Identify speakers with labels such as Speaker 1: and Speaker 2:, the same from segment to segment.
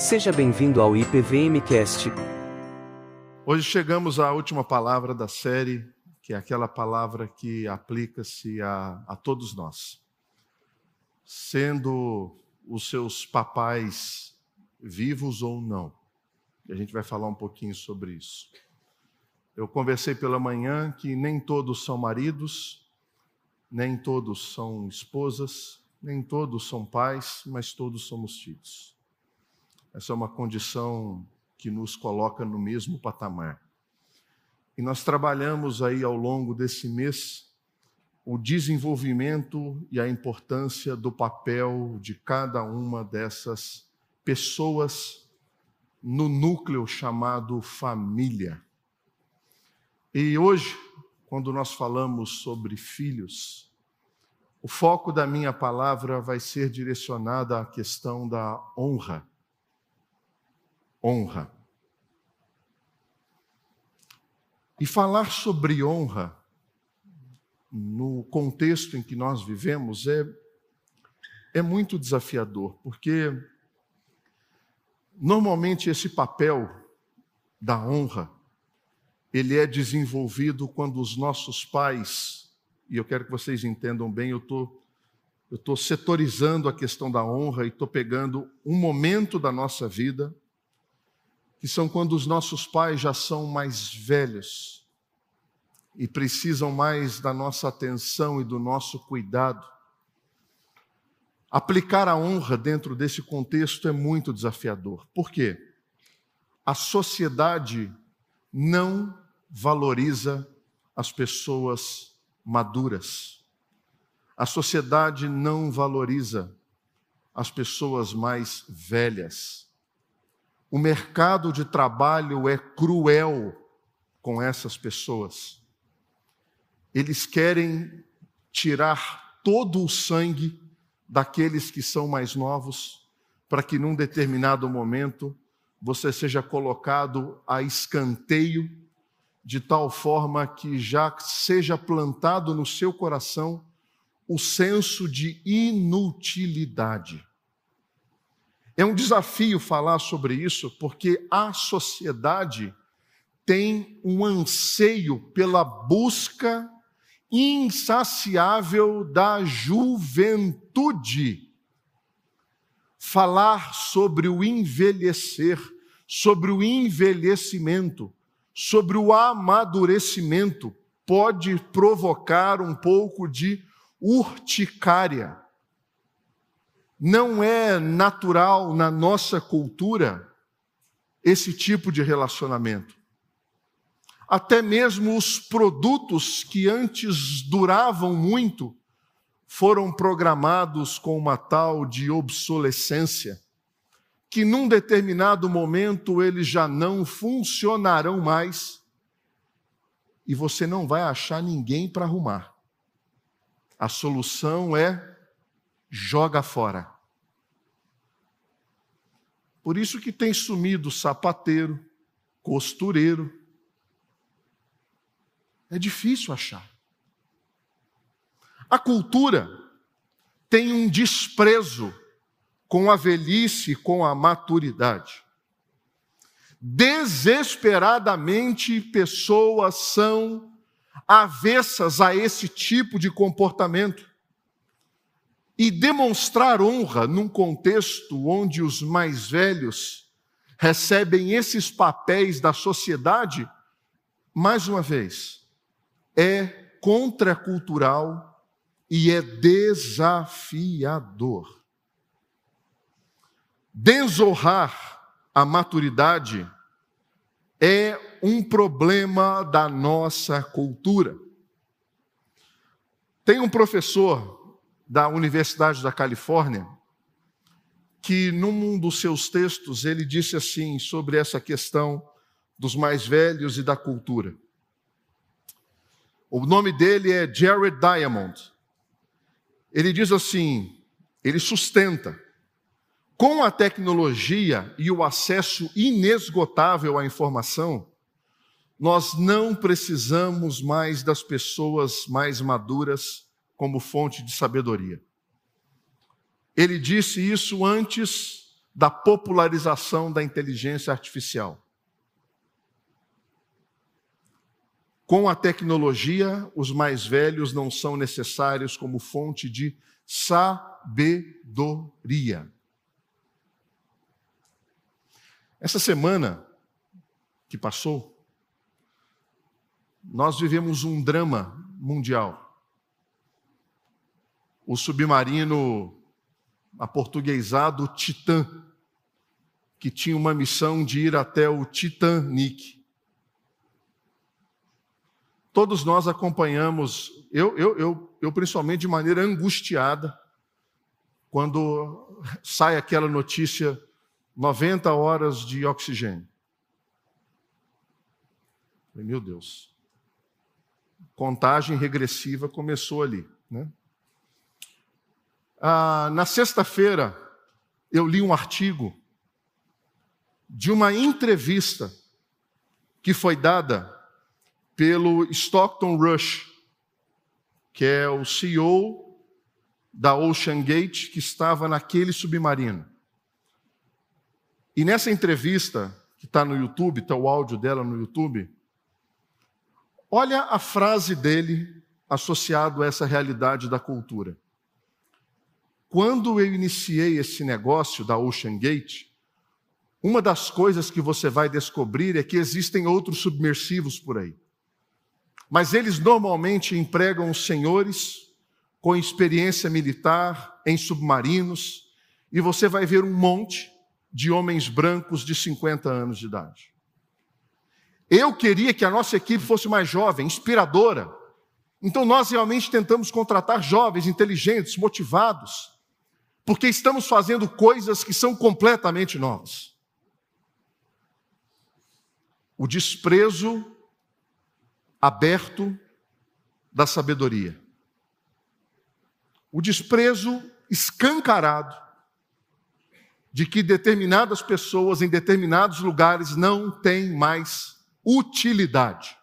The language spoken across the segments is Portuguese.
Speaker 1: Seja bem-vindo ao IPVMcast.
Speaker 2: Hoje chegamos à última palavra da série, que é aquela palavra que aplica-se a, a todos nós. Sendo os seus papais vivos ou não. A gente vai falar um pouquinho sobre isso. Eu conversei pela manhã que nem todos são maridos, nem todos são esposas, nem todos são pais, mas todos somos filhos. Essa é uma condição que nos coloca no mesmo patamar. E nós trabalhamos aí ao longo desse mês o desenvolvimento e a importância do papel de cada uma dessas pessoas no núcleo chamado família. E hoje, quando nós falamos sobre filhos, o foco da minha palavra vai ser direcionado à questão da honra. Honra. E falar sobre honra no contexto em que nós vivemos é, é muito desafiador, porque normalmente esse papel da honra ele é desenvolvido quando os nossos pais, e eu quero que vocês entendam bem, eu estou eu tô setorizando a questão da honra e estou pegando um momento da nossa vida, que são quando os nossos pais já são mais velhos e precisam mais da nossa atenção e do nosso cuidado. Aplicar a honra dentro desse contexto é muito desafiador. Por quê? A sociedade não valoriza as pessoas maduras. A sociedade não valoriza as pessoas mais velhas. O mercado de trabalho é cruel com essas pessoas. Eles querem tirar todo o sangue daqueles que são mais novos, para que num determinado momento você seja colocado a escanteio, de tal forma que já seja plantado no seu coração o senso de inutilidade. É um desafio falar sobre isso, porque a sociedade tem um anseio pela busca insaciável da juventude falar sobre o envelhecer, sobre o envelhecimento, sobre o amadurecimento, pode provocar um pouco de urticária. Não é natural na nossa cultura esse tipo de relacionamento. Até mesmo os produtos que antes duravam muito, foram programados com uma tal de obsolescência, que num determinado momento eles já não funcionarão mais e você não vai achar ninguém para arrumar. A solução é joga fora. Por isso que tem sumido sapateiro, costureiro. É difícil achar. A cultura tem um desprezo com a velhice, com a maturidade. Desesperadamente, pessoas são avessas a esse tipo de comportamento. E demonstrar honra num contexto onde os mais velhos recebem esses papéis da sociedade, mais uma vez, é contracultural e é desafiador. Desonrar a maturidade é um problema da nossa cultura. Tem um professor da Universidade da Califórnia que, num dos seus textos, ele disse assim sobre essa questão dos mais velhos e da cultura. O nome dele é Jared Diamond ele diz assim: ele sustenta. Com a tecnologia e o acesso inesgotável à informação, nós não precisamos mais das pessoas mais maduras como fonte de sabedoria. Ele disse isso antes da popularização da inteligência artificial. Com a tecnologia, os mais velhos não são necessários como fonte de sabedoria. Essa semana que passou, nós vivemos um drama mundial. O submarino aportuguesado Titã, que tinha uma missão de ir até o Titanic. Todos nós acompanhamos, eu, eu, eu, eu principalmente de maneira angustiada, quando sai aquela notícia 90 horas de oxigênio. Meu Deus. Contagem regressiva começou ali. Né? Ah, na sexta-feira, eu li um artigo de uma entrevista que foi dada pelo Stockton Rush, que é o CEO da Ocean Gate, que estava naquele submarino. E nessa entrevista, que está no YouTube, está o áudio dela no YouTube, olha a frase dele associado a essa realidade da cultura. Quando eu iniciei esse negócio da Ocean Gate, uma das coisas que você vai descobrir é que existem outros submersivos por aí. Mas eles normalmente empregam os senhores com experiência militar em submarinos, e você vai ver um monte de homens brancos de 50 anos de idade. Eu queria que a nossa equipe fosse mais jovem, inspiradora. Então nós realmente tentamos contratar jovens, inteligentes, motivados, porque estamos fazendo coisas que são completamente novas. O desprezo aberto da sabedoria. O desprezo escancarado de que determinadas pessoas em determinados lugares não têm mais utilidade.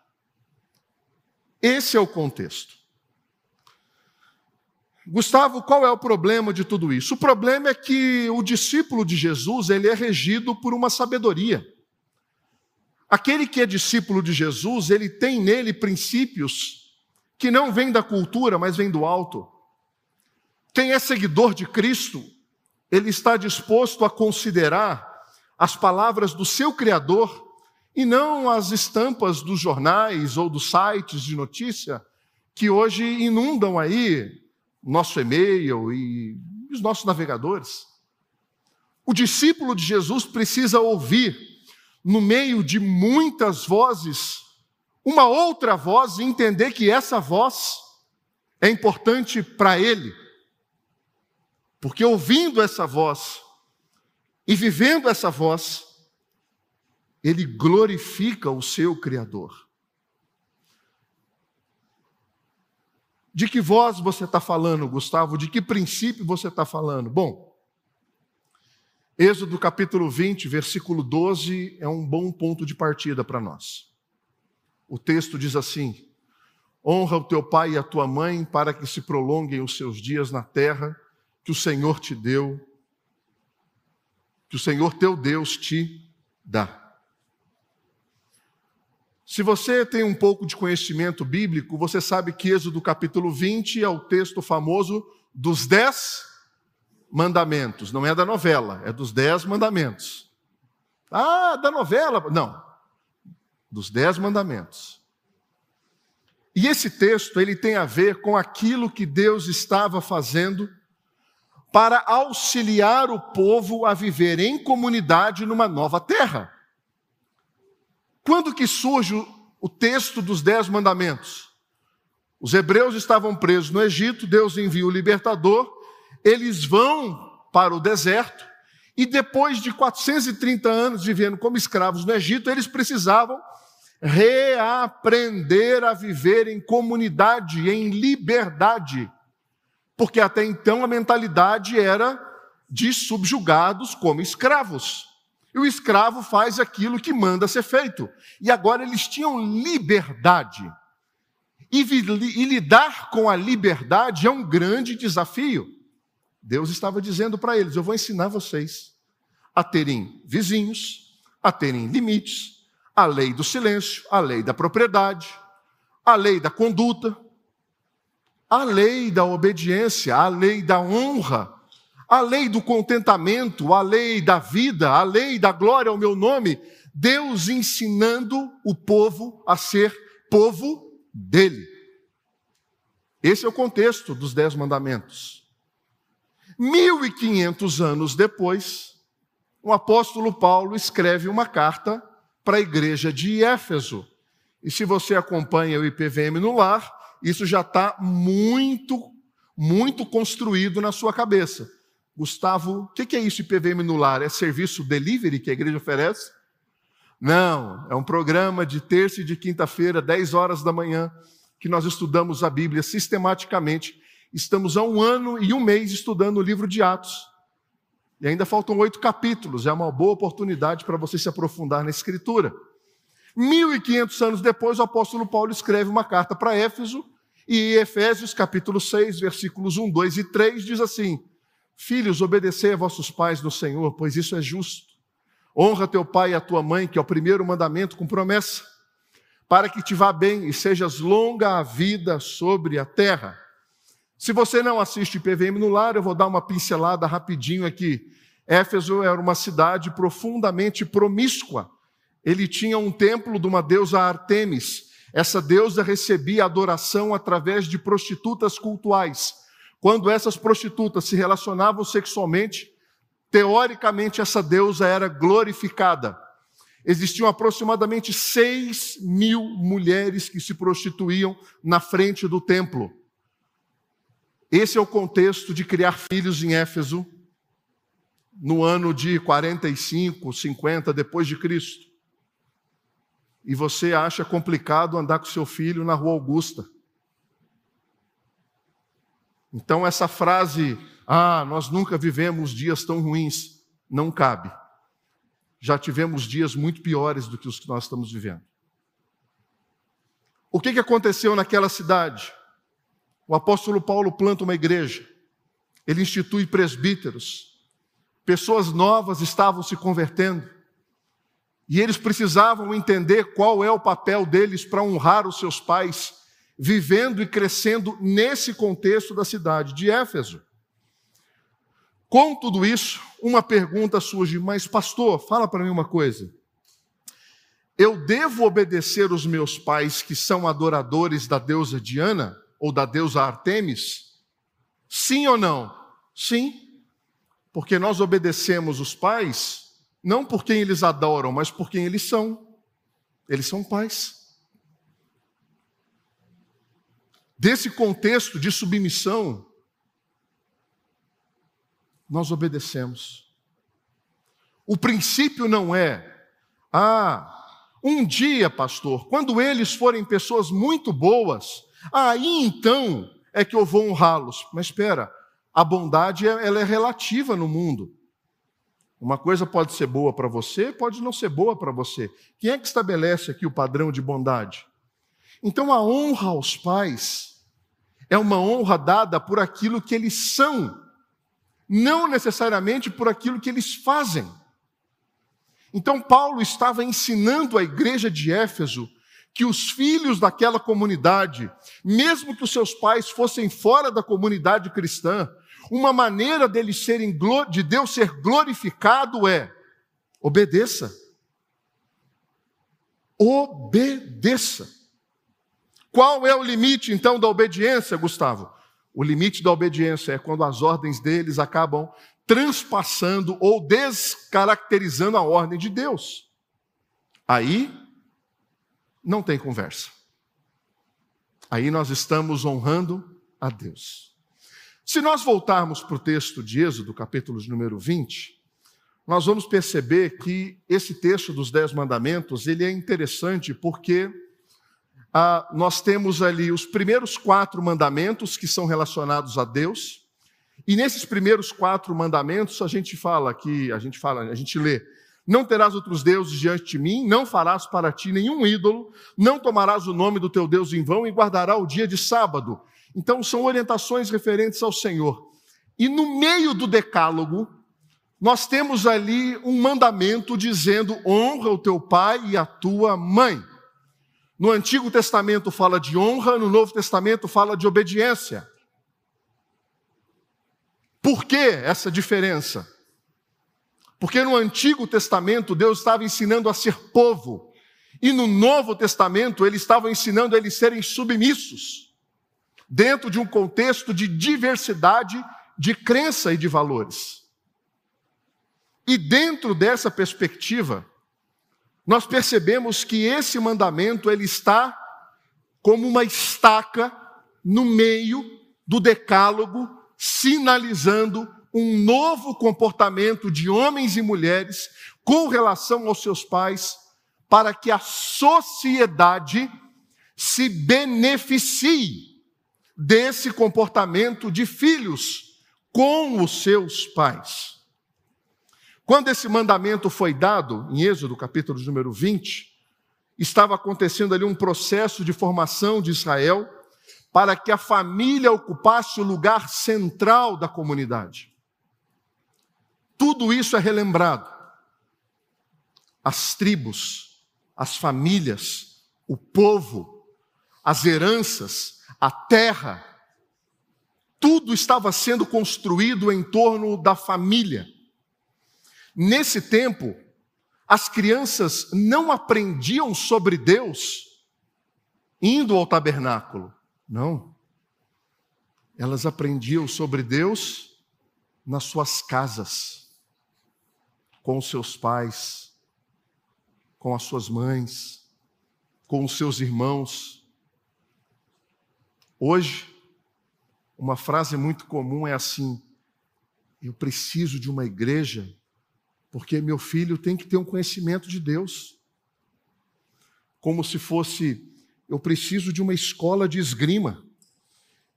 Speaker 2: Esse é o contexto. Gustavo, qual é o problema de tudo isso? O problema é que o discípulo de Jesus, ele é regido por uma sabedoria. Aquele que é discípulo de Jesus, ele tem nele princípios que não vêm da cultura, mas vêm do alto. Quem é seguidor de Cristo, ele está disposto a considerar as palavras do seu Criador e não as estampas dos jornais ou dos sites de notícia que hoje inundam aí nosso e-mail e os nossos navegadores. O discípulo de Jesus precisa ouvir, no meio de muitas vozes, uma outra voz e entender que essa voz é importante para ele porque ouvindo essa voz e vivendo essa voz, ele glorifica o seu Criador. De que voz você está falando, Gustavo? De que princípio você está falando? Bom, Êxodo capítulo 20, versículo 12, é um bom ponto de partida para nós. O texto diz assim: Honra o teu pai e a tua mãe, para que se prolonguem os seus dias na terra que o Senhor te deu, que o Senhor teu Deus te dá. Se você tem um pouco de conhecimento bíblico, você sabe que Êxodo capítulo 20 é o texto famoso dos dez mandamentos. Não é da novela, é dos dez mandamentos. Ah, da novela. Não. Dos dez mandamentos. E esse texto ele tem a ver com aquilo que Deus estava fazendo para auxiliar o povo a viver em comunidade numa nova terra. Quando que surge o texto dos Dez Mandamentos? Os hebreus estavam presos no Egito, Deus envia o libertador, eles vão para o deserto, e depois de 430 anos vivendo como escravos no Egito, eles precisavam reaprender a viver em comunidade, em liberdade porque até então a mentalidade era de subjugados como escravos. E o escravo faz aquilo que manda ser feito. E agora eles tinham liberdade. E, e lidar com a liberdade é um grande desafio. Deus estava dizendo para eles: Eu vou ensinar vocês a terem vizinhos, a terem limites, a lei do silêncio, a lei da propriedade, a lei da conduta, a lei da obediência, a lei da honra, a lei do contentamento, a lei da vida, a lei da glória ao meu nome, Deus ensinando o povo a ser povo dele. Esse é o contexto dos Dez Mandamentos. 1500 anos depois, o apóstolo Paulo escreve uma carta para a igreja de Éfeso. E se você acompanha o IPVM no lar, isso já está muito, muito construído na sua cabeça. Gustavo, o que é isso IPVM no lar? É serviço delivery que a igreja oferece? Não, é um programa de terça e de quinta-feira, 10 horas da manhã, que nós estudamos a Bíblia sistematicamente. Estamos há um ano e um mês estudando o livro de Atos. E ainda faltam oito capítulos, é uma boa oportunidade para você se aprofundar na Escritura. 1500 anos depois, o apóstolo Paulo escreve uma carta para Éfeso, e Efésios capítulo 6, versículos 1, 2 e 3 diz assim: Filhos, obedecei a vossos pais no Senhor, pois isso é justo. Honra teu pai e a tua mãe, que é o primeiro mandamento com promessa, para que te vá bem e sejas longa a vida sobre a terra. Se você não assiste PVM no lar, eu vou dar uma pincelada rapidinho aqui. Éfeso era uma cidade profundamente promíscua ele tinha um templo de uma deusa Artemis. Essa deusa recebia adoração através de prostitutas cultuais. Quando essas prostitutas se relacionavam sexualmente, teoricamente essa deusa era glorificada. Existiam aproximadamente 6 mil mulheres que se prostituíam na frente do templo. Esse é o contexto de criar filhos em Éfeso no ano de 45, 50 depois de Cristo e você acha complicado andar com seu filho na Rua Augusta. Então, essa frase, ah, nós nunca vivemos dias tão ruins, não cabe. Já tivemos dias muito piores do que os que nós estamos vivendo. O que, que aconteceu naquela cidade? O apóstolo Paulo planta uma igreja, ele institui presbíteros, pessoas novas estavam se convertendo, e eles precisavam entender qual é o papel deles para honrar os seus pais, vivendo e crescendo nesse contexto da cidade de Éfeso. Com tudo isso, uma pergunta surge: mas, pastor, fala para mim uma coisa. Eu devo obedecer os meus pais que são adoradores da deusa Diana ou da deusa Artemis? Sim ou não? Sim. Porque nós obedecemos os pais não por quem eles adoram, mas por quem eles são. Eles são pais. Desse contexto de submissão, nós obedecemos. O princípio não é, ah, um dia, pastor, quando eles forem pessoas muito boas, aí então é que eu vou honrá-los. Mas espera, a bondade ela é relativa no mundo. Uma coisa pode ser boa para você, pode não ser boa para você. Quem é que estabelece aqui o padrão de bondade? Então, a honra aos pais é uma honra dada por aquilo que eles são, não necessariamente por aquilo que eles fazem. Então, Paulo estava ensinando a igreja de Éfeso que os filhos daquela comunidade, mesmo que os seus pais fossem fora da comunidade cristã, uma maneira deles serem de Deus ser glorificado é obedeça. Obedeça. Qual é o limite então da obediência, Gustavo? O limite da obediência é quando as ordens deles acabam transpassando ou descaracterizando a ordem de Deus. Aí não tem conversa. Aí nós estamos honrando a Deus. Se nós voltarmos para o texto de Êxodo, capítulo número 20, nós vamos perceber que esse texto dos Dez Mandamentos ele é interessante porque ah, nós temos ali os primeiros quatro mandamentos que são relacionados a Deus, e nesses primeiros quatro mandamentos a gente fala que a gente fala, a gente lê: não terás outros deuses diante de mim, não farás para ti nenhum ídolo, não tomarás o nome do teu Deus em vão e guardará o dia de sábado. Então, são orientações referentes ao Senhor. E no meio do decálogo, nós temos ali um mandamento dizendo: honra o teu pai e a tua mãe. No Antigo Testamento fala de honra, no Novo Testamento fala de obediência. Por que essa diferença? Porque no Antigo Testamento Deus estava ensinando a ser povo, e no Novo Testamento ele estava ensinando a eles serem submissos, dentro de um contexto de diversidade de crença e de valores. E dentro dessa perspectiva, nós percebemos que esse mandamento ele está como uma estaca no meio do decálogo, sinalizando um novo comportamento de homens e mulheres com relação aos seus pais, para que a sociedade se beneficie desse comportamento de filhos com os seus pais. Quando esse mandamento foi dado, em Êxodo, capítulo número 20, estava acontecendo ali um processo de formação de Israel para que a família ocupasse o lugar central da comunidade. Tudo isso é relembrado. As tribos, as famílias, o povo, as heranças, a terra, tudo estava sendo construído em torno da família. Nesse tempo, as crianças não aprendiam sobre Deus indo ao tabernáculo. Não. Elas aprendiam sobre Deus nas suas casas com os seus pais, com as suas mães, com os seus irmãos. Hoje, uma frase muito comum é assim: eu preciso de uma igreja porque meu filho tem que ter um conhecimento de Deus. Como se fosse, eu preciso de uma escola de esgrima,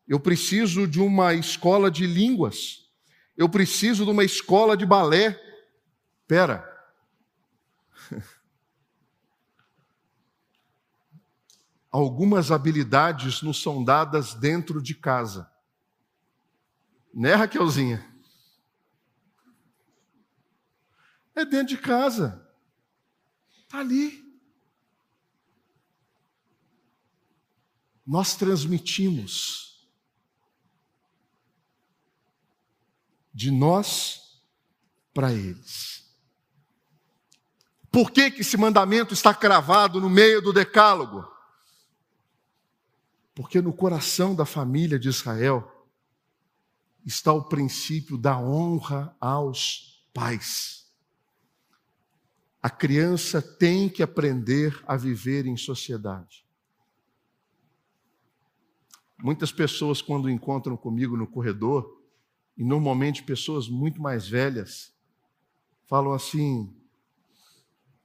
Speaker 2: eu preciso de uma escola de línguas, eu preciso de uma escola de balé, Espera. Algumas habilidades nos são dadas dentro de casa. Né, Raquelzinha? É dentro de casa. Está ali. Nós transmitimos de nós para eles. Por que, que esse mandamento está cravado no meio do decálogo? Porque no coração da família de Israel está o princípio da honra aos pais. A criança tem que aprender a viver em sociedade. Muitas pessoas, quando encontram comigo no corredor, e normalmente pessoas muito mais velhas, falam assim: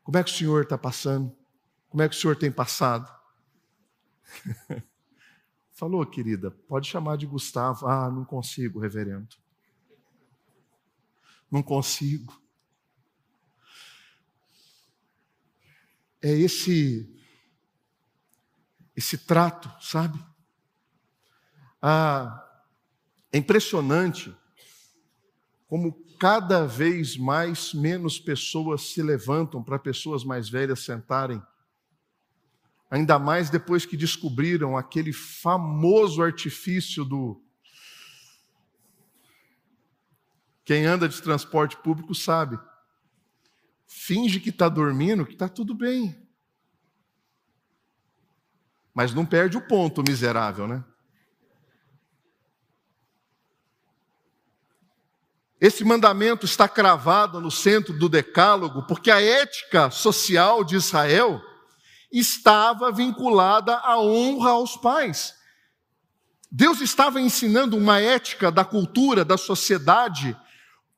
Speaker 2: como é que o senhor está passando? Como é que o senhor tem passado? Falou, querida, pode chamar de Gustavo. Ah, não consigo, reverendo. Não consigo. É esse esse trato, sabe? Ah, é impressionante como cada vez mais menos pessoas se levantam para pessoas mais velhas sentarem. Ainda mais depois que descobriram aquele famoso artifício do. Quem anda de transporte público sabe. Finge que está dormindo, que está tudo bem. Mas não perde o ponto, miserável, né? Esse mandamento está cravado no centro do decálogo, porque a ética social de Israel estava vinculada à honra aos pais. Deus estava ensinando uma ética da cultura, da sociedade,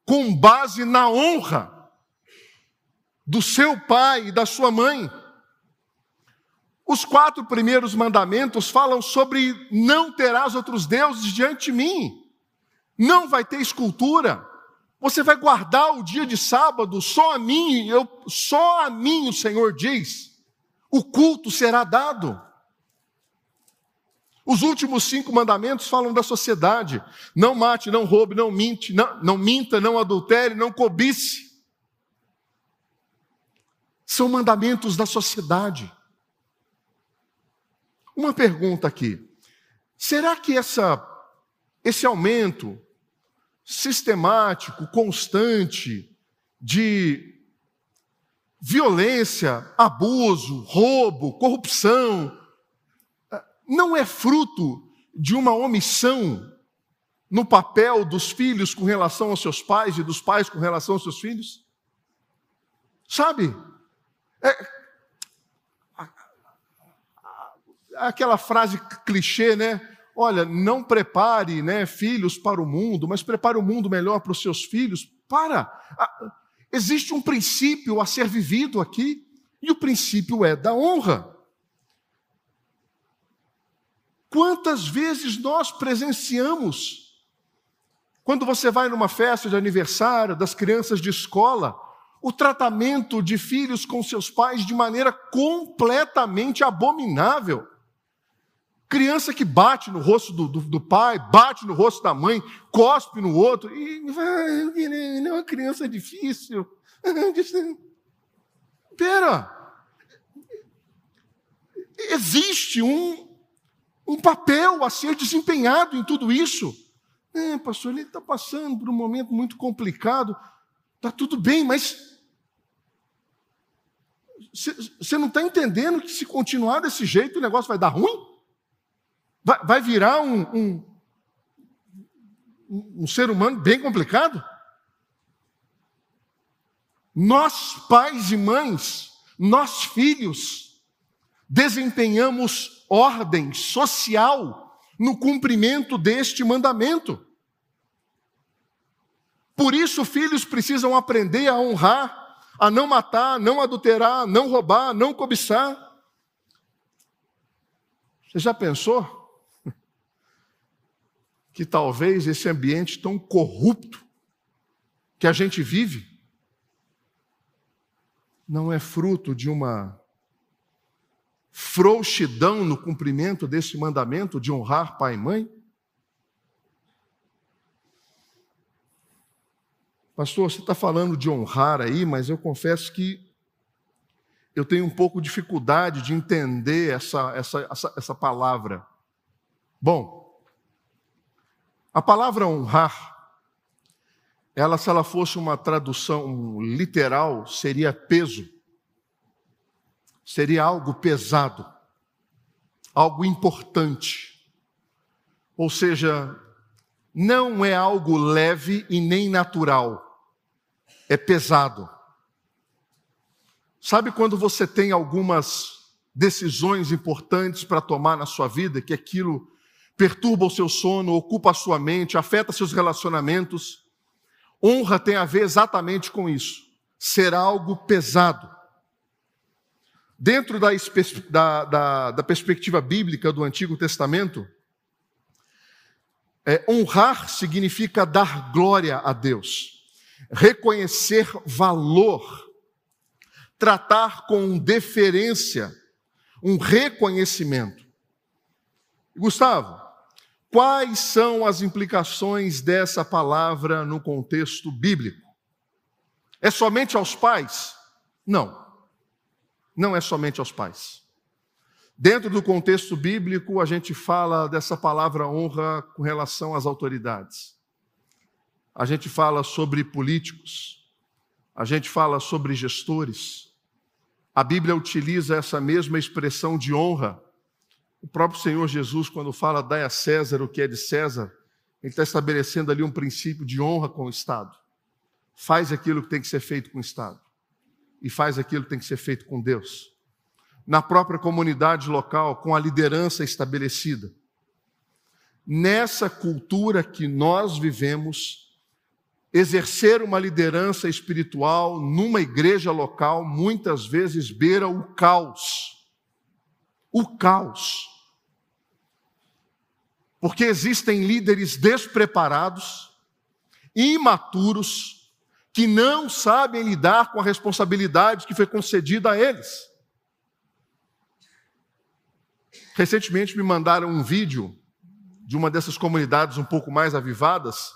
Speaker 2: com base na honra do seu pai e da sua mãe. Os quatro primeiros mandamentos falam sobre não terás outros deuses diante de mim não vai ter escultura. Você vai guardar o dia de sábado só a mim, eu só a mim o Senhor diz. O culto será dado. Os últimos cinco mandamentos falam da sociedade: não mate, não roube, não minte, não, não minta, não adultere, não cobice. São mandamentos da sociedade. Uma pergunta aqui: será que essa, esse aumento sistemático, constante de violência, abuso, roubo, corrupção, não é fruto de uma omissão no papel dos filhos com relação aos seus pais e dos pais com relação aos seus filhos? Sabe? É, aquela frase clichê, né? Olha, não prepare né, filhos para o mundo, mas prepare o mundo melhor para os seus filhos. Para! Existe um princípio a ser vivido aqui, e o princípio é da honra. Quantas vezes nós presenciamos, quando você vai numa festa de aniversário das crianças de escola, o tratamento de filhos com seus pais de maneira completamente abominável. Criança que bate no rosto do, do, do, pai, bate no rosto da mãe, cospe no outro, e não é uma criança difícil. Pera, existe um, um papel a ser desempenhado em tudo isso. É, pastor, ele está passando por um momento muito complicado. Está tudo bem, mas você não está entendendo que se continuar desse jeito o negócio vai dar ruim? Vai, vai virar um, um, um ser humano bem complicado? Nós, pais e mães, nós, filhos, desempenhamos ordem social no cumprimento deste mandamento. Por isso, filhos precisam aprender a honrar, a não matar, não adulterar, não roubar, não cobiçar. Você já pensou que talvez esse ambiente tão corrupto que a gente vive não é fruto de uma frouxidão no cumprimento desse mandamento de honrar pai e mãe? Pastor, você está falando de honrar aí, mas eu confesso que eu tenho um pouco de dificuldade de entender essa, essa, essa, essa palavra. Bom, a palavra honrar, ela, se ela fosse uma tradução literal, seria peso seria algo pesado, algo importante. Ou seja, não é algo leve e nem natural, é pesado. Sabe quando você tem algumas decisões importantes para tomar na sua vida, que aquilo perturba o seu sono, ocupa a sua mente, afeta seus relacionamentos? Honra tem a ver exatamente com isso. Ser algo pesado. Dentro da, da, da, da perspectiva bíblica do Antigo Testamento, é, honrar significa dar glória a Deus, reconhecer valor, tratar com deferência, um reconhecimento. Gustavo, quais são as implicações dessa palavra no contexto bíblico? É somente aos pais? Não não é somente aos pais. Dentro do contexto bíblico, a gente fala dessa palavra honra com relação às autoridades. A gente fala sobre políticos, a gente fala sobre gestores. A Bíblia utiliza essa mesma expressão de honra. O próprio Senhor Jesus, quando fala dai a César o que é de César, ele está estabelecendo ali um princípio de honra com o Estado. Faz aquilo que tem que ser feito com o Estado e faz aquilo que tem que ser feito com Deus. Na própria comunidade local, com a liderança estabelecida. Nessa cultura que nós vivemos, exercer uma liderança espiritual numa igreja local muitas vezes beira o caos. O caos. Porque existem líderes despreparados, imaturos, que não sabem lidar com a responsabilidade que foi concedida a eles. Recentemente me mandaram um vídeo de uma dessas comunidades um pouco mais avivadas,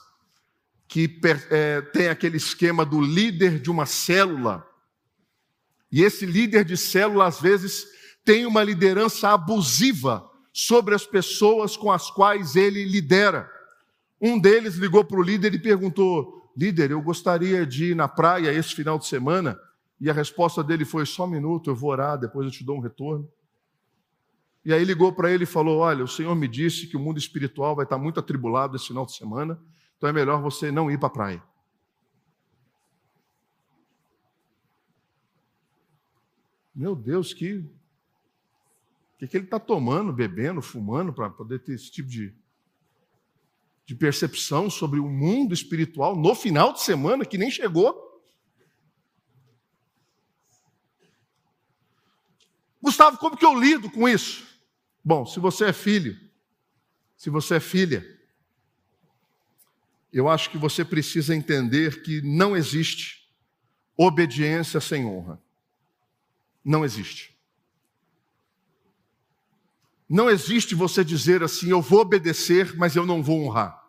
Speaker 2: que é, tem aquele esquema do líder de uma célula. E esse líder de célula, às vezes, tem uma liderança abusiva sobre as pessoas com as quais ele lidera. Um deles ligou para o líder e perguntou: Líder, eu gostaria de ir na praia esse final de semana. E a resposta dele foi: Só um minuto, eu vou orar, depois eu te dou um retorno. E aí ligou para ele e falou: Olha, o Senhor me disse que o mundo espiritual vai estar muito atribulado esse final de semana, então é melhor você não ir para a praia. Meu Deus, que. Que, que ele está tomando, bebendo, fumando, para poder ter esse tipo de, de percepção sobre o mundo espiritual no final de semana que nem chegou? Gustavo, como que eu lido com isso? Bom, se você é filho, se você é filha, eu acho que você precisa entender que não existe obediência sem honra. Não existe. Não existe você dizer assim, eu vou obedecer, mas eu não vou honrar.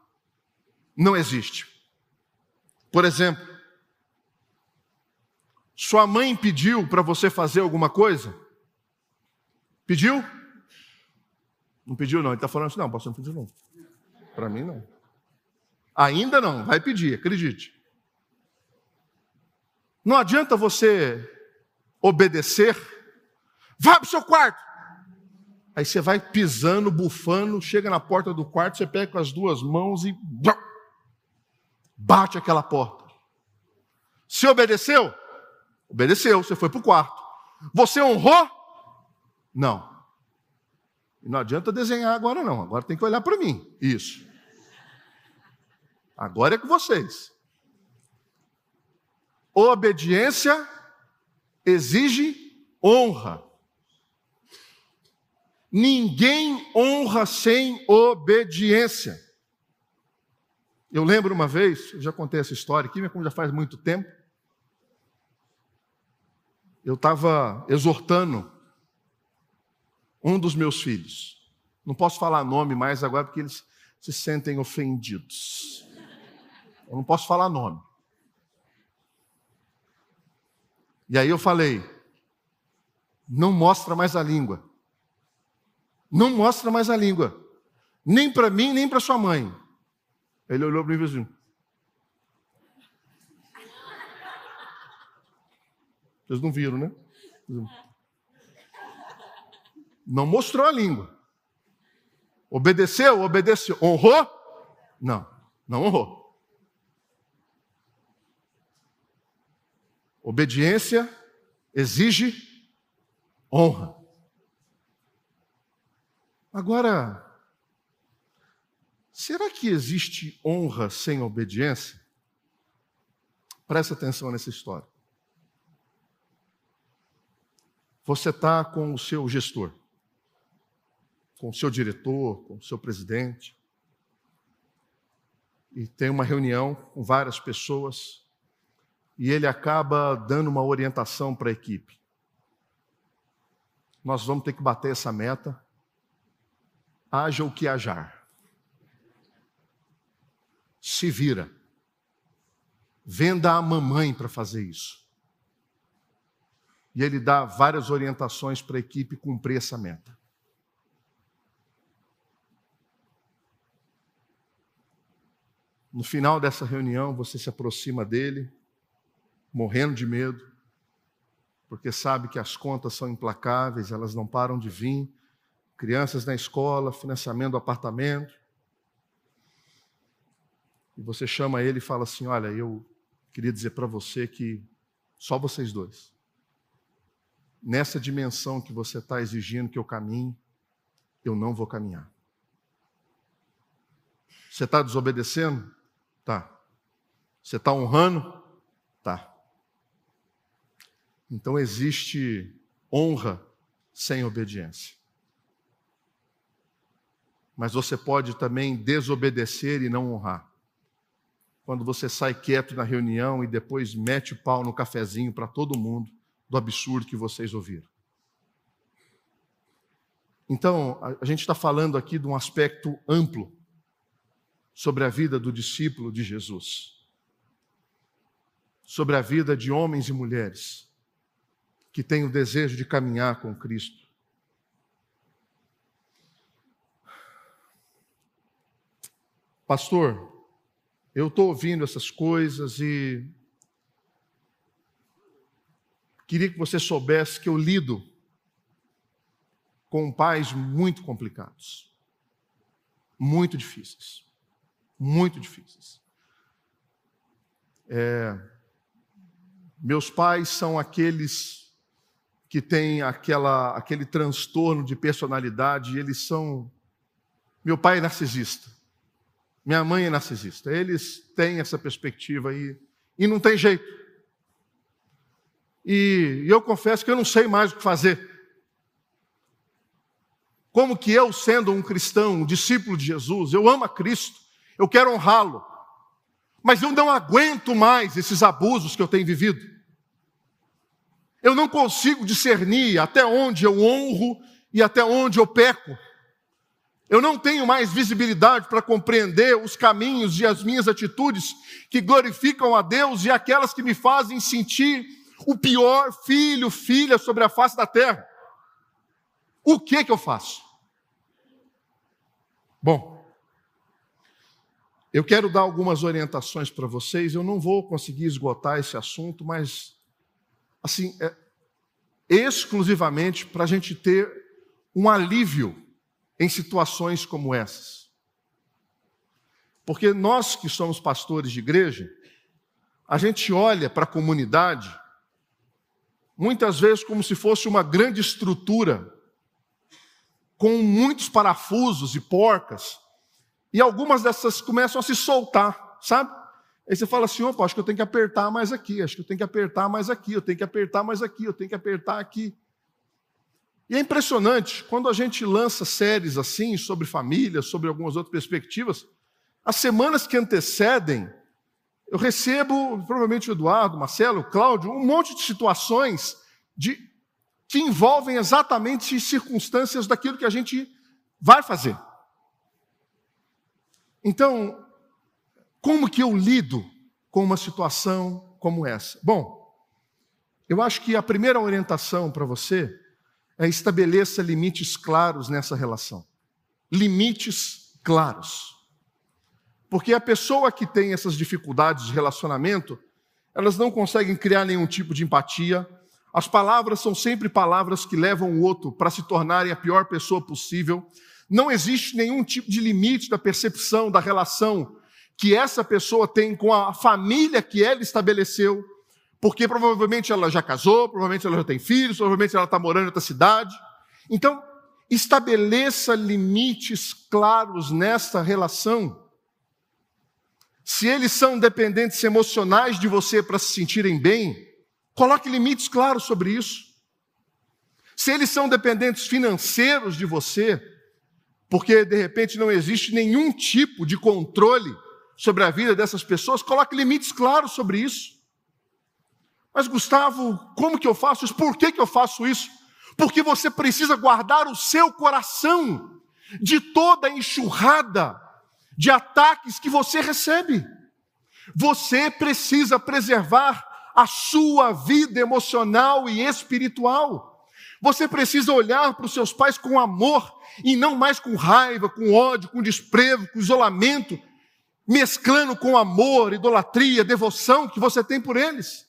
Speaker 2: Não existe. Por exemplo, sua mãe pediu para você fazer alguma coisa? Pediu? Não pediu, não. Ele está falando assim, não, pastor, não pediu, não. Para mim, não. Ainda não, vai pedir, acredite. Não adianta você obedecer. Vá para o seu quarto. Aí você vai pisando, bufando, chega na porta do quarto, você pega com as duas mãos e bate aquela porta. Se obedeceu? Obedeceu, você foi para o quarto. Você honrou? Não. Não adianta desenhar agora, não. Agora tem que olhar para mim. Isso. Agora é com vocês. Obediência exige honra. Ninguém honra sem obediência. Eu lembro uma vez, eu já contei essa história aqui, mas como já faz muito tempo, eu estava exortando um dos meus filhos. Não posso falar nome mais agora porque eles se sentem ofendidos. Eu não posso falar nome. E aí eu falei: não mostra mais a língua. Não mostra mais a língua. Nem para mim, nem para sua mãe. Ele olhou para mim e fez assim. Vocês não viram, né? Não mostrou a língua. Obedeceu? Obedeceu. Honrou? Não, não honrou. Obediência exige honra. Agora, será que existe honra sem obediência? Presta atenção nessa história. Você está com o seu gestor com o seu diretor, com o seu presidente. E tem uma reunião com várias pessoas e ele acaba dando uma orientação para a equipe. Nós vamos ter que bater essa meta, haja o que hajar. Se vira. Venda a mamãe para fazer isso. E ele dá várias orientações para a equipe cumprir essa meta. No final dessa reunião, você se aproxima dele, morrendo de medo, porque sabe que as contas são implacáveis, elas não param de vir. Crianças na escola, financiamento do apartamento. E você chama ele e fala assim: Olha, eu queria dizer para você que só vocês dois, nessa dimensão que você está exigindo que eu caminhe, eu não vou caminhar. Você está desobedecendo? Tá. Você está honrando? Tá. Então existe honra sem obediência. Mas você pode também desobedecer e não honrar. Quando você sai quieto na reunião e depois mete o pau no cafezinho para todo mundo do absurdo que vocês ouviram. Então, a, gente está falando aqui de um aspecto amplo sobre a vida do discípulo de Jesus, sobre a vida de homens e mulheres que têm o desejo de caminhar com Cristo. Pastor, eu estou ouvindo essas coisas e queria que você soubesse que eu lido com pais muito complicados, muito difíceis, muito difíceis. É, meus pais são aqueles que têm aquela, aquele transtorno de personalidade, eles são. Meu pai é narcisista, minha mãe é narcisista, eles têm essa perspectiva aí, e não tem jeito. E, e eu confesso que eu não sei mais o que fazer. Como que eu, sendo um cristão, um discípulo de Jesus, eu amo a Cristo, eu quero honrá-lo, mas eu não aguento mais esses abusos que eu tenho vivido. Eu não consigo discernir até onde eu honro e até onde eu peco. Eu não tenho mais visibilidade para compreender os caminhos e as minhas atitudes que glorificam a Deus e aquelas que me fazem sentir o pior filho, filha sobre a face da terra. O que que eu faço? Bom, eu quero dar algumas orientações para vocês. Eu não vou conseguir esgotar esse assunto, mas assim, é exclusivamente para a gente ter um alívio em situações como essas. Porque nós que somos pastores de igreja, a gente olha para a comunidade muitas vezes como se fosse uma grande estrutura com muitos parafusos e porcas, e algumas dessas começam a se soltar, sabe? Aí você fala assim: opa, acho que eu tenho que apertar mais aqui, acho que eu tenho que apertar mais aqui, eu tenho que apertar mais aqui, eu tenho que apertar aqui. E é impressionante, quando a gente lança séries assim, sobre família, sobre algumas outras perspectivas, as semanas que antecedem, eu recebo, provavelmente o Eduardo, Marcelo, o Cláudio, um monte de situações de que envolvem exatamente circunstâncias daquilo que a gente vai fazer. Então, como que eu lido com uma situação como essa? Bom, eu acho que a primeira orientação para você é estabeleça limites claros nessa relação. Limites claros. Porque a pessoa que tem essas dificuldades de relacionamento, elas não conseguem criar nenhum tipo de empatia, as palavras são sempre palavras que levam o outro para se tornarem a pior pessoa possível. Não existe nenhum tipo de limite da percepção, da relação que essa pessoa tem com a família que ela estabeleceu, porque provavelmente ela já casou, provavelmente ela já tem filhos, provavelmente ela está morando em outra cidade. Então, estabeleça limites claros nessa relação. Se eles são dependentes emocionais de você para se sentirem bem, Coloque limites claros sobre isso. Se eles são dependentes financeiros de você, porque de repente não existe nenhum tipo de controle sobre a vida dessas pessoas, coloque limites claros sobre isso. Mas, Gustavo, como que eu faço isso? Por que, que eu faço isso? Porque você precisa guardar o seu coração de toda a enxurrada de ataques que você recebe. Você precisa preservar a sua vida emocional e espiritual. Você precisa olhar para os seus pais com amor e não mais com raiva, com ódio, com desprezo, com isolamento, mesclando com amor, idolatria, devoção que você tem por eles.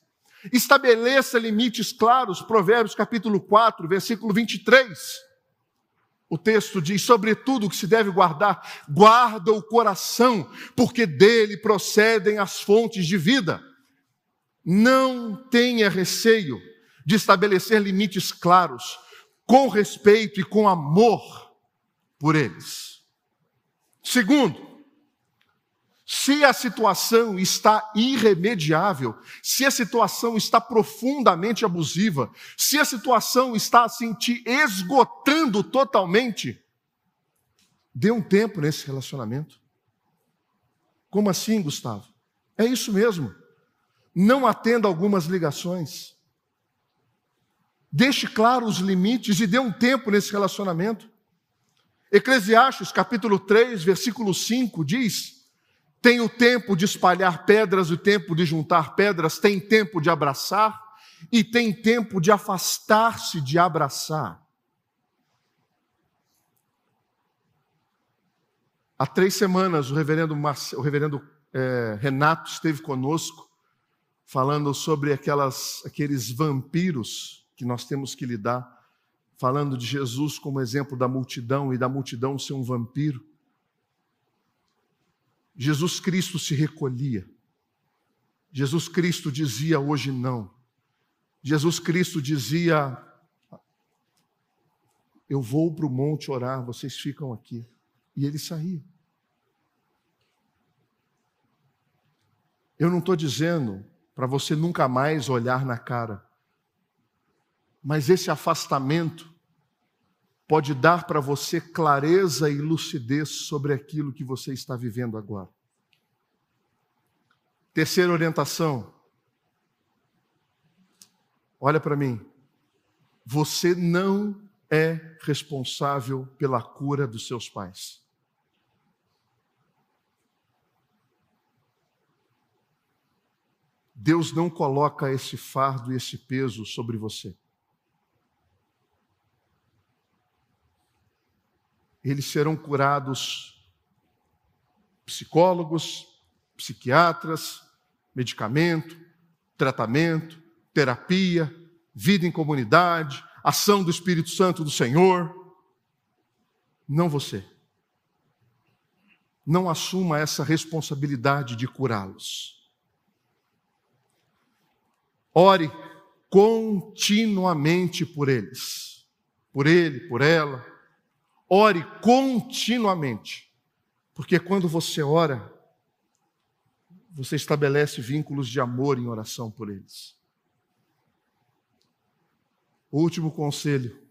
Speaker 2: Estabeleça limites claros, Provérbios capítulo 4, versículo 23. O texto diz: sobretudo o que se deve guardar, guarda o coração, porque dele procedem as fontes de vida. Não tenha receio de estabelecer limites claros, com respeito e com amor por eles. Segundo, se a situação está irremediável, se a situação está profundamente abusiva, se a situação está assim te esgotando totalmente, dê um tempo nesse relacionamento. Como assim, Gustavo? É isso mesmo não atenda algumas ligações. Deixe claro os limites e dê um tempo nesse relacionamento. Eclesiastes capítulo 3, versículo 5 diz: tem o tempo de espalhar pedras, o tempo de juntar pedras, tem tempo de abraçar e tem tempo de afastar-se de abraçar. Há três semanas, o reverendo, Marce... o reverendo é, Renato esteve conosco, falando sobre aquelas, aqueles vampiros que nós temos que lidar, falando de Jesus como exemplo da multidão e da multidão ser um vampiro. Jesus Cristo se recolhia. Jesus Cristo dizia hoje não. Jesus Cristo dizia: Eu vou para o monte orar, vocês ficam aqui. E ele saía. Eu não estou dizendo para você nunca mais olhar na cara, mas esse afastamento pode dar para você clareza e lucidez sobre aquilo que você está vivendo agora. Terceira orientação. Olha para mim. Você não é responsável pela cura dos seus pais. Deus não coloca esse fardo e esse peso sobre você. Eles serão curados psicólogos, psiquiatras, medicamento, tratamento, terapia, vida em comunidade, ação do Espírito Santo do Senhor. Não você. Não assuma essa responsabilidade de curá-los. Ore continuamente por eles, por ele, por ela. Ore continuamente, porque quando você ora, você estabelece vínculos de amor em oração por eles. O último conselho: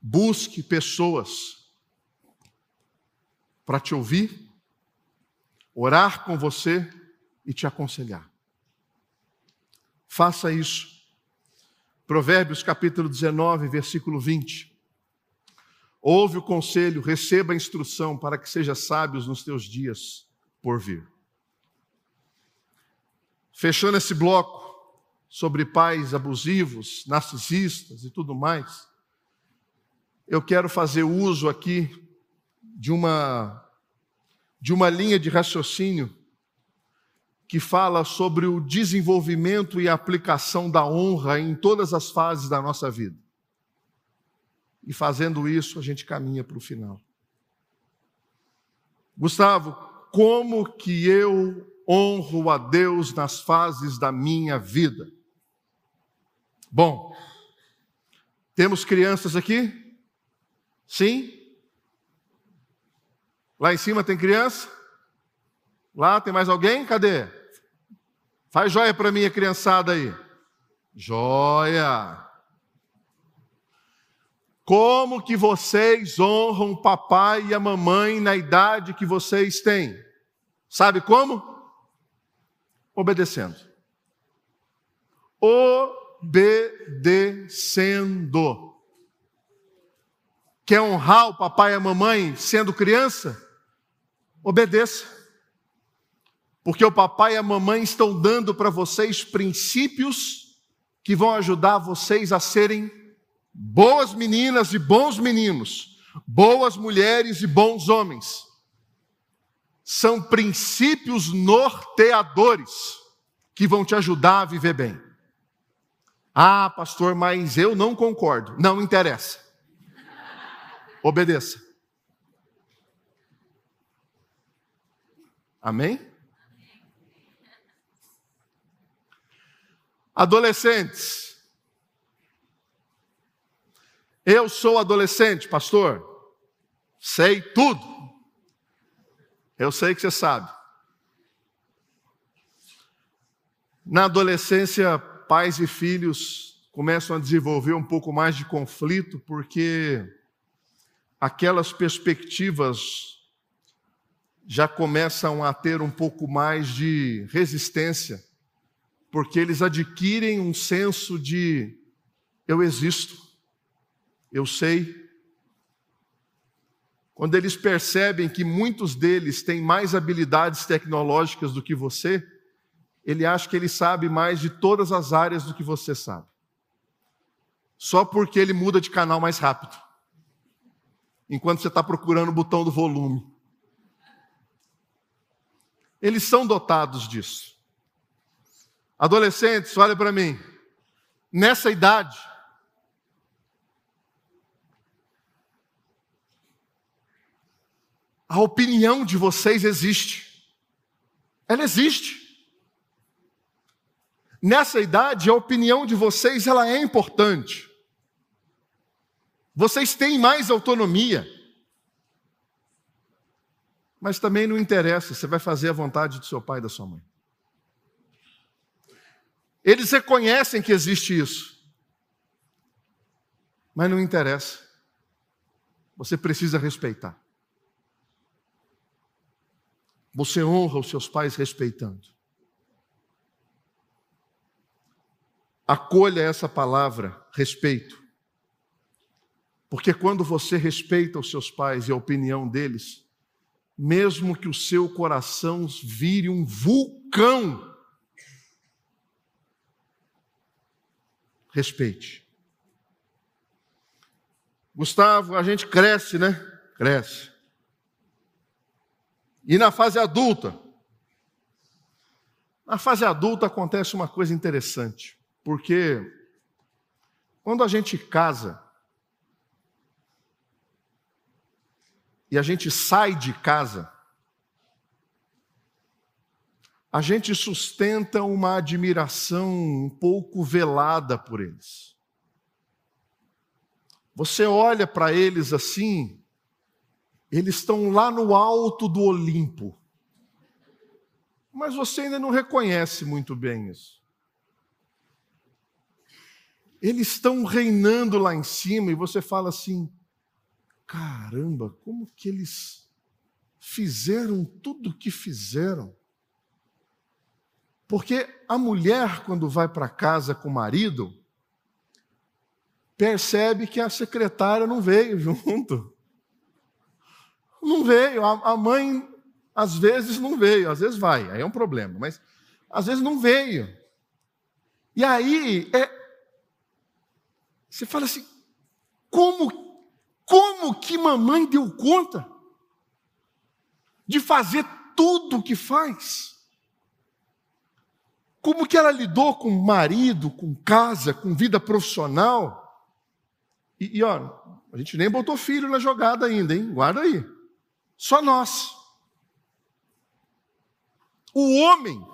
Speaker 2: busque pessoas para te ouvir, orar com você e te aconselhar. Faça isso. Provérbios capítulo 19, versículo 20. Ouve o conselho, receba a instrução para que seja sábios nos teus dias por vir. Fechando esse bloco sobre pais abusivos, narcisistas e tudo mais, eu quero fazer uso aqui de uma de uma linha de raciocínio que fala sobre o desenvolvimento e aplicação da honra em todas as fases da nossa vida. E fazendo isso, a gente caminha para o final. Gustavo, como que eu honro a Deus nas fases da minha vida? Bom, temos crianças aqui? Sim? Lá em cima tem criança? Lá tem mais alguém? Cadê? Faz joia para mim, a criançada aí. Joia. Como que vocês honram o papai e a mamãe na idade que vocês têm? Sabe como? Obedecendo. Obedecendo. Quer honrar o papai e a mamãe sendo criança? Obedeça. Porque o papai e a mamãe estão dando para vocês princípios que vão ajudar vocês a serem boas meninas e bons meninos, boas mulheres e bons homens. São princípios norteadores que vão te ajudar a viver bem. Ah, pastor, mas eu não concordo. Não interessa. Obedeça. Amém? Adolescentes. Eu sou adolescente, pastor. Sei tudo. Eu sei que você sabe. Na adolescência, pais e filhos começam a desenvolver um pouco mais de conflito, porque aquelas perspectivas já começam a ter um pouco mais de resistência porque eles adquirem um senso de eu existo, eu sei, quando eles percebem que muitos deles têm mais habilidades tecnológicas do que você, ele acha que ele sabe mais de todas as áreas do que você sabe. Só porque ele muda de canal mais rápido. Enquanto você está procurando o botão do volume. Eles são dotados disso. Adolescentes, olha para mim. Nessa idade, a opinião de vocês existe. Ela existe. Nessa idade, a opinião de vocês ela é importante. Vocês têm mais autonomia. Mas também não interessa, você vai fazer a vontade do seu pai e da sua mãe. Eles reconhecem que existe isso. Mas não interessa. Você precisa respeitar. Você honra os seus pais respeitando. Acolha essa palavra, respeito. Porque quando você respeita os seus pais e a opinião deles, mesmo que o seu coração vire um vulcão, respeite. Gustavo, a gente cresce, né? Cresce. E na fase adulta? Na fase adulta acontece uma coisa interessante, porque quando a gente casa e a gente sai de casa, a gente sustenta uma admiração um pouco velada por eles. Você olha para eles assim, eles estão lá no alto do Olimpo. Mas você ainda não reconhece muito bem isso. Eles estão reinando lá em cima e você fala assim: caramba, como que eles fizeram tudo o que fizeram? Porque a mulher, quando vai para casa com o marido, percebe que a secretária não veio junto. Não veio. A, mãe, às vezes, não veio. Às vezes vai, aí é um problema. Mas, às vezes, não veio. E aí, é, você fala assim: como, como que mamãe deu conta de fazer tudo o que faz? Como que ela lidou com marido, com casa, com vida profissional? E, e ó, a gente nem botou filho na jogada ainda, hein? Guarda aí. Só nós. O homem.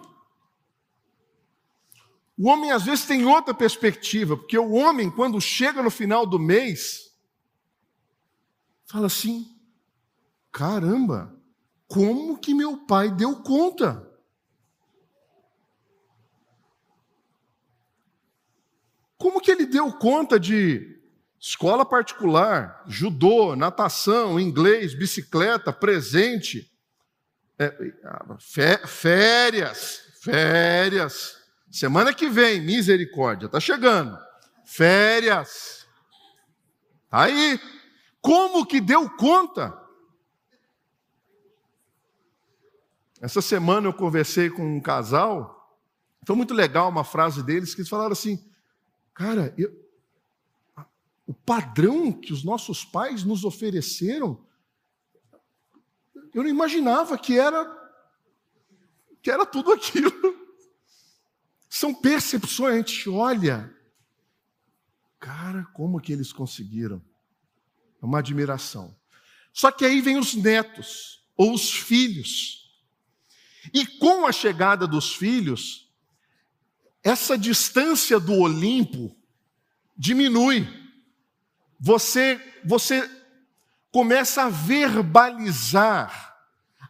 Speaker 2: O homem às vezes tem outra perspectiva, porque o homem, quando chega no final do mês, fala assim: caramba, como que meu pai deu conta? Como que ele deu conta de Escola particular, judô, natação, inglês, bicicleta, presente, é, férias, férias. Semana que vem, misericórdia, está chegando. Férias. Tá aí. Como que deu conta? Essa semana eu conversei com um casal, foi muito legal uma frase deles, que eles falaram assim: Cara, eu, o padrão que os nossos pais nos ofereceram, eu não imaginava que era que era tudo aquilo. São percepções, a gente olha, cara, como que eles conseguiram? É uma admiração. Só que aí vem os netos ou os filhos. E com a chegada dos filhos, essa distância do Olimpo diminui você, você começa a verbalizar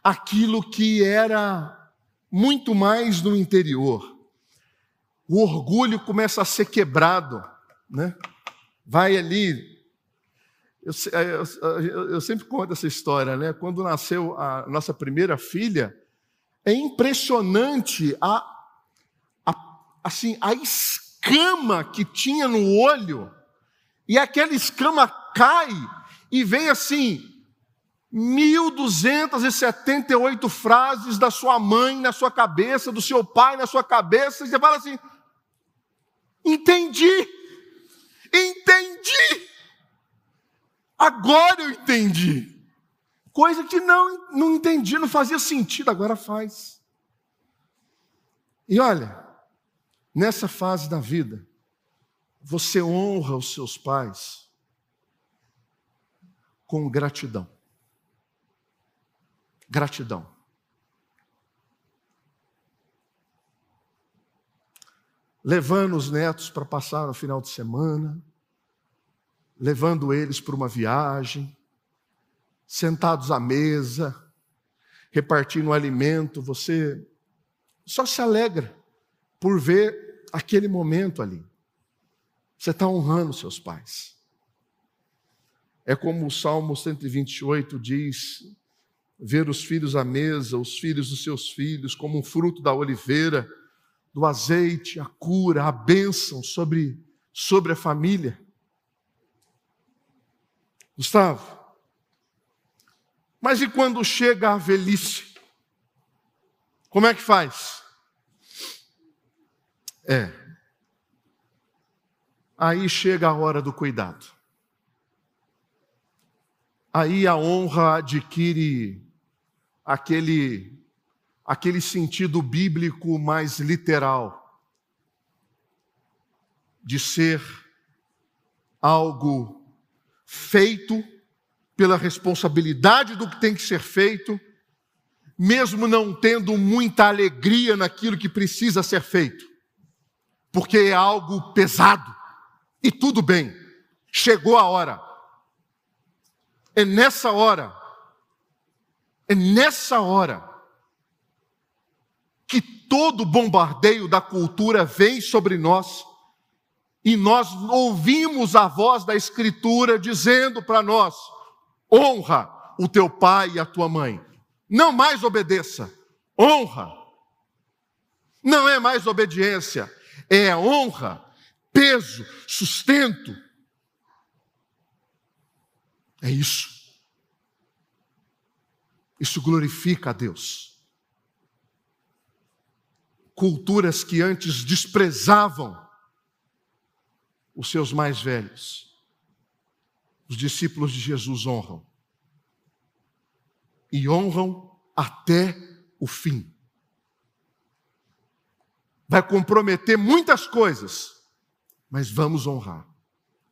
Speaker 2: aquilo que era muito mais no interior. O orgulho começa a ser quebrado, né? Vai ali. Eu, eu, eu sempre conto essa história, né? Quando nasceu a nossa primeira filha, é impressionante a, a, assim, a escama que tinha no olho e aquela escama cai e vem assim, 1.278 frases da sua mãe na sua cabeça, do seu pai na sua cabeça, e você fala assim: entendi, entendi, agora eu entendi. Coisa que não, não entendi, não fazia sentido, agora faz. E olha, nessa fase da vida, você honra os seus pais com gratidão gratidão. Levando os netos para passar no final de semana, levando eles para uma viagem, sentados à mesa, repartindo alimento, você só se alegra por ver aquele momento ali. Você está honrando seus pais. É como o Salmo 128 diz: ver os filhos à mesa, os filhos dos seus filhos, como um fruto da oliveira, do azeite, a cura, a bênção sobre, sobre a família. Gustavo, mas e quando chega a velhice? Como é que faz? É. Aí chega a hora do cuidado. Aí a honra adquire aquele, aquele sentido bíblico mais literal, de ser algo feito pela responsabilidade do que tem que ser feito, mesmo não tendo muita alegria naquilo que precisa ser feito, porque é algo pesado, e tudo bem, chegou a hora. É nessa hora é nessa hora que todo bombardeio da cultura vem sobre nós e nós ouvimos a voz da Escritura dizendo para nós: honra o teu pai e a tua mãe. Não mais obedeça, honra. Não é mais obediência, é honra, peso, sustento. É isso. Isso glorifica a Deus. Culturas que antes desprezavam os seus mais velhos, os discípulos de Jesus honram. E honram até o fim. Vai comprometer muitas coisas, mas vamos honrar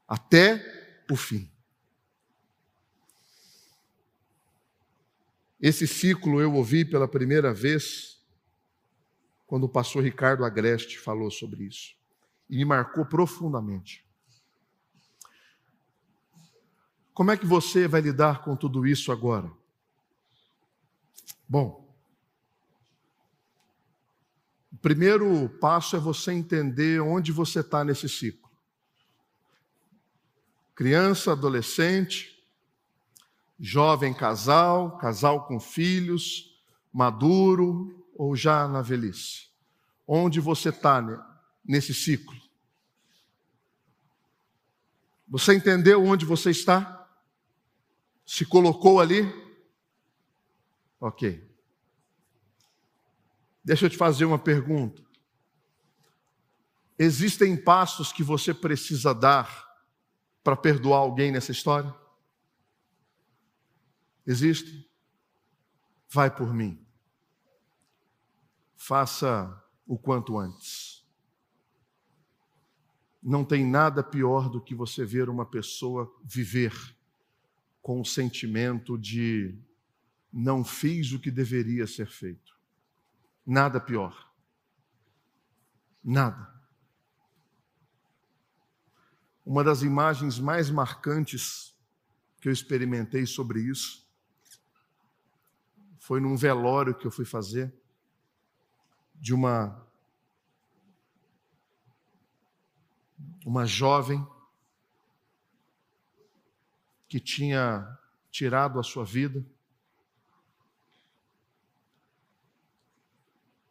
Speaker 2: até o fim. Esse ciclo eu ouvi pela primeira vez quando o pastor Ricardo Agreste falou sobre isso. E me marcou profundamente. Como é que você vai lidar com tudo isso agora? Bom, o primeiro passo é você entender onde você está nesse ciclo. Criança, adolescente, jovem casal, casal com filhos, maduro ou já na velhice? Onde você está nesse ciclo? Você entendeu onde você está? Se colocou ali? Ok. Deixa eu te fazer uma pergunta. Existem passos que você precisa dar para perdoar alguém nessa história? Existe? Vai por mim. Faça o quanto antes. Não tem nada pior do que você ver uma pessoa viver com o sentimento de não fiz o que deveria ser feito. Nada pior. Nada. Uma das imagens mais marcantes que eu experimentei sobre isso foi num velório que eu fui fazer de uma uma jovem que tinha tirado a sua vida.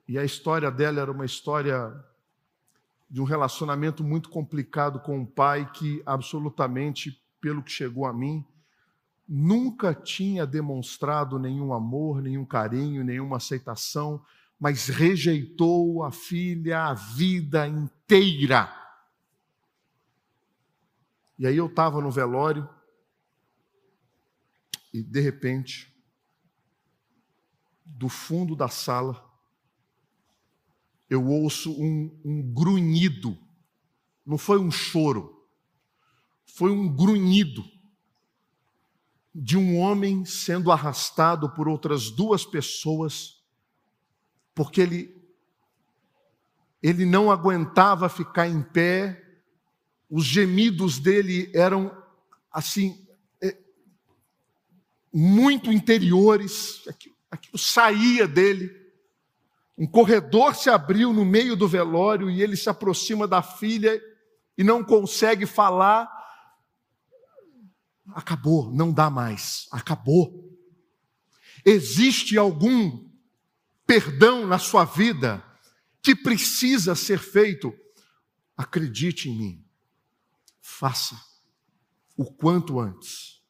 Speaker 2: E a história dela era uma história de um relacionamento muito complicado com um pai que absolutamente, pelo que chegou a mim, nunca tinha demonstrado nenhum amor, nenhum carinho, nenhuma aceitação, mas rejeitou a filha a vida inteira. E aí eu estava no velório e de repente, do fundo da sala, eu ouço um, um grunhido. Não foi um choro, foi um grunhido de um homem sendo arrastado por outras duas pessoas, porque ele, ele não aguentava ficar em pé, os gemidos dele eram assim, é, muito interiores, aquilo, aquilo saía dele. Um corredor se abriu no meio do velório e ele se aproxima da filha e não consegue falar. Acabou, não dá mais, acabou. Existe algum perdão na sua vida que precisa ser feito? Acredite em mim, faça o quanto antes.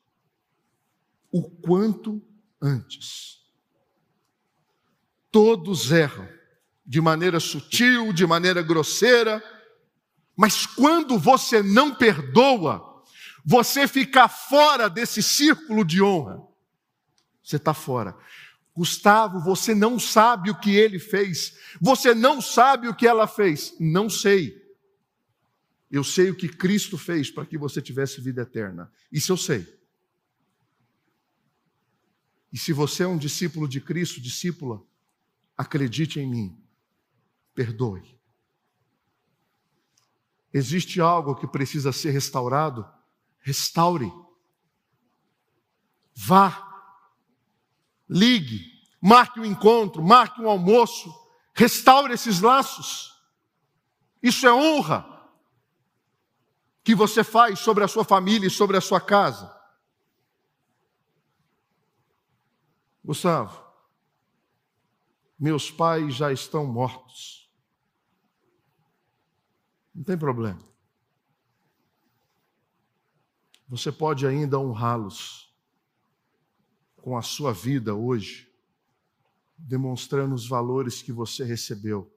Speaker 2: O quanto antes. Todos erram, de maneira sutil, de maneira grosseira, mas quando você não perdoa, você fica fora desse círculo de honra. Você está fora. Gustavo, você não sabe o que ele fez. Você não sabe o que ela fez. Não sei. Eu sei o que Cristo fez para que você tivesse vida eterna. Isso eu sei. E se você é um discípulo de Cristo, discípula, acredite em mim, perdoe. Existe algo que precisa ser restaurado? Restaure. Vá. Ligue. Marque um encontro, marque um almoço. Restaure esses laços. Isso é honra que você faz sobre a sua família e sobre a sua casa. Gustavo, meus pais já estão mortos. Não tem problema. Você pode ainda honrá-los com a sua vida hoje, demonstrando os valores que você recebeu,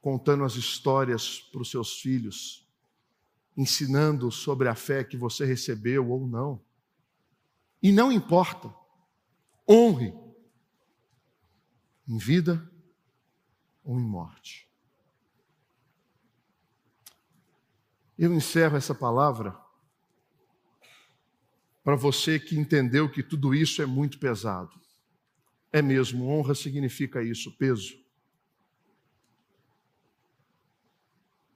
Speaker 2: contando as histórias para os seus filhos, ensinando sobre a fé que você recebeu ou não. E não importa, honre em vida ou em morte. Eu encerro essa palavra para você que entendeu que tudo isso é muito pesado. É mesmo, honra significa isso, peso.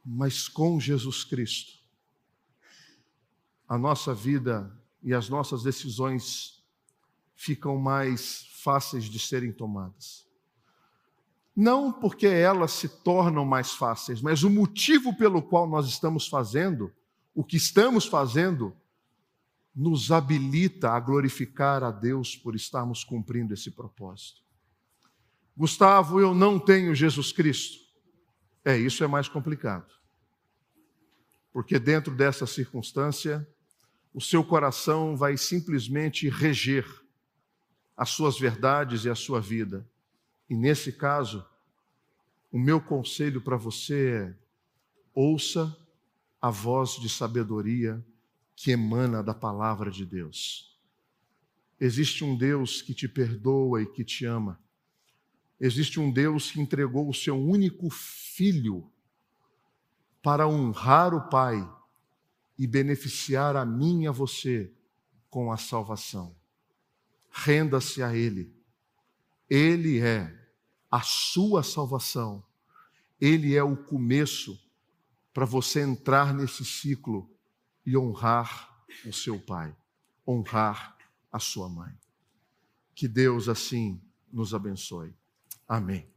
Speaker 2: Mas com Jesus Cristo, a nossa vida e as nossas decisões ficam mais fáceis de serem tomadas. Não porque elas se tornam mais fáceis, mas o motivo pelo qual nós estamos fazendo, o que estamos fazendo, nos habilita a glorificar a Deus por estarmos cumprindo esse propósito. Gustavo, eu não tenho Jesus Cristo. É, isso é mais complicado. Porque dentro dessa circunstância, o seu coração vai simplesmente reger as suas verdades e a sua vida. E nesse caso, o meu conselho para você é: ouça a voz de sabedoria que emana da palavra de Deus. Existe um Deus que te perdoa e que te ama. Existe um Deus que entregou o seu único filho para honrar o Pai e beneficiar a mim e a você com a salvação. Renda-se a Ele. Ele é a sua salvação. Ele é o começo para você entrar nesse ciclo e honrar o seu pai, honrar a sua mãe. Que Deus assim nos abençoe. Amém.